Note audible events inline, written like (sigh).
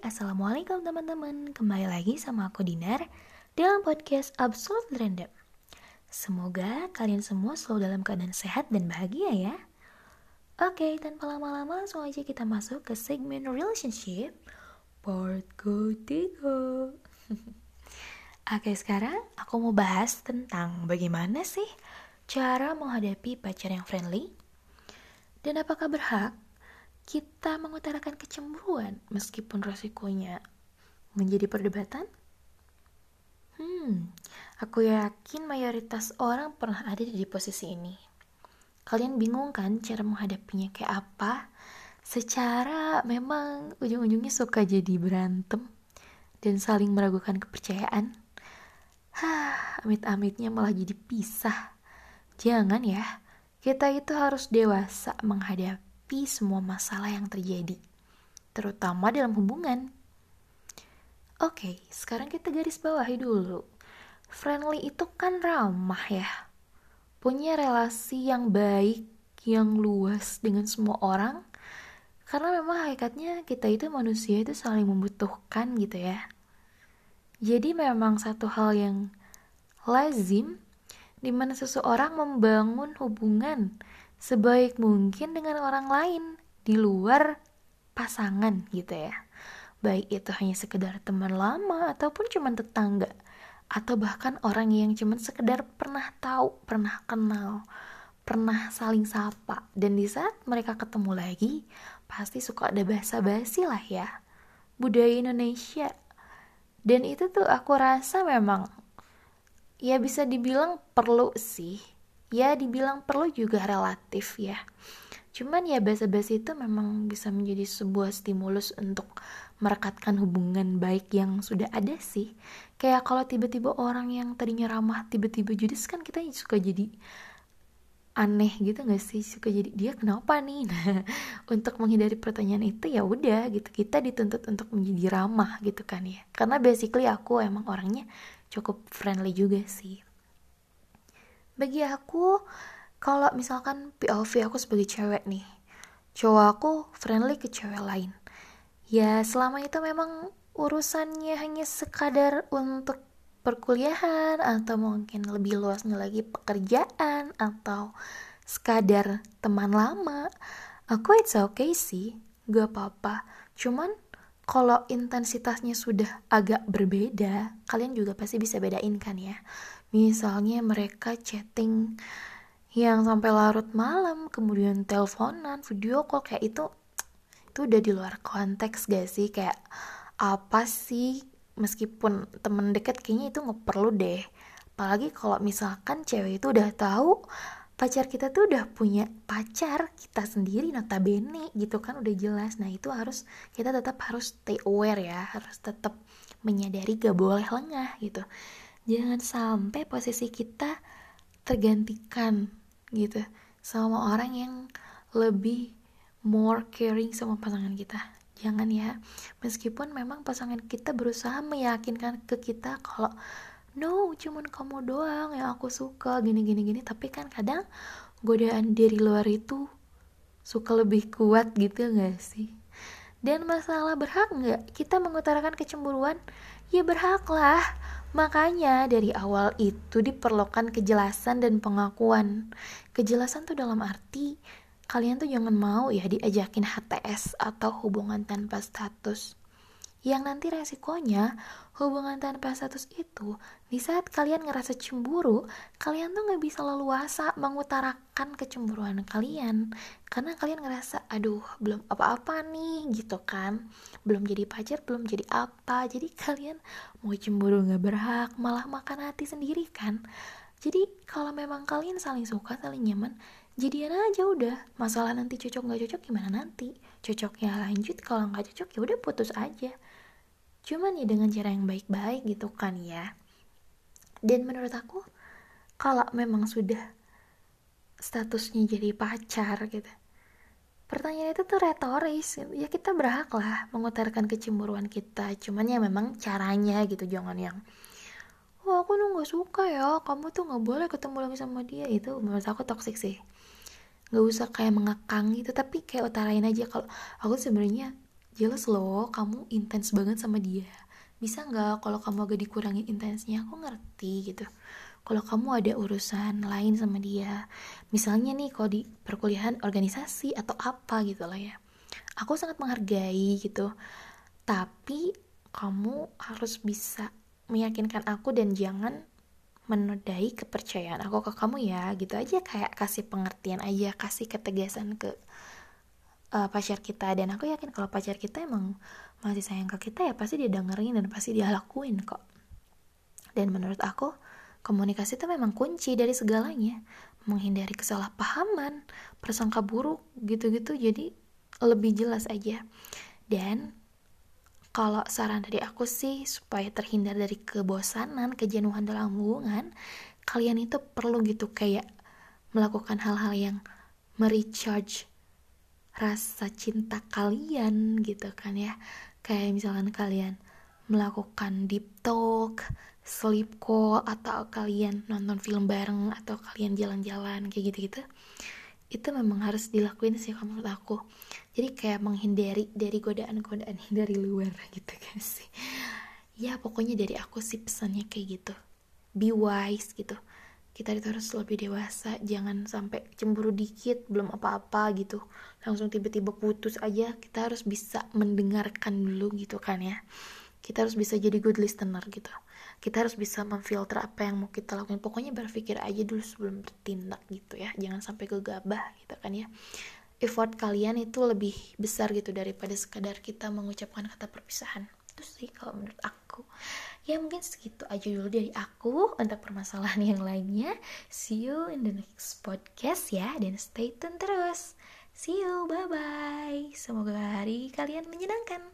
Assalamualaikum teman-teman. Kembali lagi sama aku Dinar Dalam podcast Absolute Random. Semoga kalian semua selalu dalam keadaan sehat dan bahagia ya. Oke, tanpa lama-lama langsung aja kita masuk ke segmen relationship Part ketiga. (laughs) Oke, sekarang aku mau bahas tentang bagaimana sih cara menghadapi pacar yang friendly? Dan apakah berhak kita mengutarakan kecemburuan meskipun resikonya menjadi perdebatan? Hmm, aku yakin mayoritas orang pernah ada di posisi ini. Kalian bingung kan cara menghadapinya kayak apa? Secara memang ujung-ujungnya suka jadi berantem dan saling meragukan kepercayaan. Hah, amit-amitnya malah jadi pisah. Jangan ya, kita itu harus dewasa menghadapi menghadapi semua masalah yang terjadi, terutama dalam hubungan. Oke, sekarang kita garis bawahi dulu. Friendly itu kan ramah ya. Punya relasi yang baik, yang luas dengan semua orang. Karena memang hakikatnya kita itu manusia itu saling membutuhkan gitu ya. Jadi memang satu hal yang lazim di mana seseorang membangun hubungan sebaik mungkin dengan orang lain di luar pasangan gitu ya. Baik itu hanya sekedar teman lama ataupun cuma tetangga atau bahkan orang yang cuma sekedar pernah tahu, pernah kenal, pernah saling sapa dan di saat mereka ketemu lagi pasti suka ada basa-basi lah ya. Budaya Indonesia. Dan itu tuh aku rasa memang ya bisa dibilang perlu sih ya dibilang perlu juga relatif ya. Cuman ya basa-basi itu memang bisa menjadi sebuah stimulus untuk merekatkan hubungan baik yang sudah ada sih. Kayak kalau tiba-tiba orang yang tadinya ramah tiba-tiba judes kan kita suka jadi aneh gitu gak sih? Suka jadi dia kenapa nih? (laughs) Nah untuk menghindari pertanyaan itu ya udah gitu. Kita dituntut untuk menjadi ramah gitu kan ya. Karena basically aku emang orangnya cukup friendly juga sih bagi aku kalau misalkan POV aku sebagai cewek nih cowok aku friendly ke cewek lain. Ya selama itu memang urusannya hanya sekadar untuk perkuliahan atau mungkin lebih luasnya lagi pekerjaan atau sekadar teman lama aku it's okay sih gak apa-apa. Cuman kalau intensitasnya sudah agak berbeda kalian juga pasti bisa bedain kan ya. Misalnya mereka chatting yang sampai larut malam, kemudian teleponan, video call kayak itu itu udah di luar konteks gak sih? Kayak apa sih? Meskipun temen deket kayaknya itu nggak perlu deh. Apalagi kalau misalkan cewek itu udah tahu pacar kita tuh udah punya pacar kita sendiri notabene gitu kan udah jelas. Nah itu harus kita tetap harus stay aware ya harus tetap menyadari gak boleh lengah gitu. Jangan sampai posisi kita tergantikan gitu sama orang yang lebih more caring sama pasangan kita. Jangan ya. Meskipun memang pasangan kita berusaha meyakinkan ke kita kalau no cuman kamu doang yang aku suka gini gini gini. Tapi kan kadang godaan dari luar itu suka lebih kuat gitu gak sih? Dan masalah berhak nggak? Kita mengutarakan kecemburuan? Ya berhak lah Makanya dari awal itu diperlukan kejelasan dan pengakuan. Kejelasan tuh dalam arti kalian tuh jangan mau ya diajakin HTS atau hubungan tanpa status yang nanti resikonya hubungan tanpa status itu di saat kalian ngerasa cemburu kalian tuh nggak bisa leluasa mengutarakan kecemburuan kalian. Karena kalian ngerasa aduh belum apa-apa nih gitu kan. Belum jadi pacar belum jadi apa. Jadi kalian mau cemburu nggak berhak malah makan hati sendiri kan. Jadi kalau memang kalian saling suka saling nyaman jadian aja udah. Masalah nanti cocok nggak cocok gimana nanti? Cocoknya lanjut kalau nggak cocok ya udah putus aja cuman ya dengan cara yang baik-baik gitu kan ya. Dan menurut aku kalau memang sudah statusnya jadi pacar gitu pertanyaan itu tuh retoris gitu. ya kita berhak lah mengutarakan kecemburuan kita. Cuman ya memang caranya gitu jangan yang wah aku tuh nggak suka ya kamu tuh nggak boleh ketemu lagi sama dia. Itu menurut aku toxic sih. Nggak usah kayak mengekang gitu tapi kayak utarain aja kalau aku sebenarnya jelas loh kamu intens banget sama dia. Bisa nggak kalau kamu agak dikurangin intensnya? Aku ngerti gitu. Kalau kamu ada urusan lain sama dia misalnya nih kalau di perkuliahan organisasi atau apa gitu lah ya. Aku sangat menghargai gitu. Tapi kamu harus bisa meyakinkan aku dan jangan menodai kepercayaan aku ke kamu ya. Gitu aja kayak kasih pengertian aja kasih ketegasan ke uh, pacar kita. Dan aku yakin kalau pacar kita emang masih sayang ke kita ya pasti dia dengerin dan pasti dia lakuin kok. Dan menurut aku komunikasi itu memang kunci dari segalanya. Menghindari kesalahpahaman prasangka buruk gitu-gitu. Jadi lebih jelas aja. Dan kalau saran dari aku sih supaya terhindar dari kebosanan, kejenuhan dalam hubungan, kalian itu perlu gitu kayak melakukan hal-hal yang merecharge rasa cinta kalian gitu kan ya. Kayak misalkan kalian melakukan deep talk, sleep call atau kalian nonton film bareng atau kalian jalan-jalan kayak gitu-gitu itu memang harus dilakuin sih kalau menurut aku. Jadi kayak menghindari dari godaan-godaan dari luar (laughs) gitu kan sih. Ya pokoknya dari aku sih pesannya kayak gitu. Be wise gitu kita itu harus lebih dewasa jangan sampai cemburu dikit belum apa-apa gitu. Langsung tiba-tiba putus aja kita harus bisa mendengarkan dulu gitu kan ya. Kita harus bisa jadi good listener gitu. Kita harus bisa memfilter apa yang mau kita lakukan pokoknya berpikir aja dulu sebelum bertindak gitu ya. Jangan sampai gegabah gitu kan ya. Effort kalian itu lebih besar gitu daripada sekadar kita mengucapkan kata perpisahan. Itu sih kalau menurut aku ya mungkin segitu aja dulu dari aku untuk permasalahan yang lainnya. See you in the next podcast ya dan stay tune terus. See you bye bye semoga hari kalian menyenangkan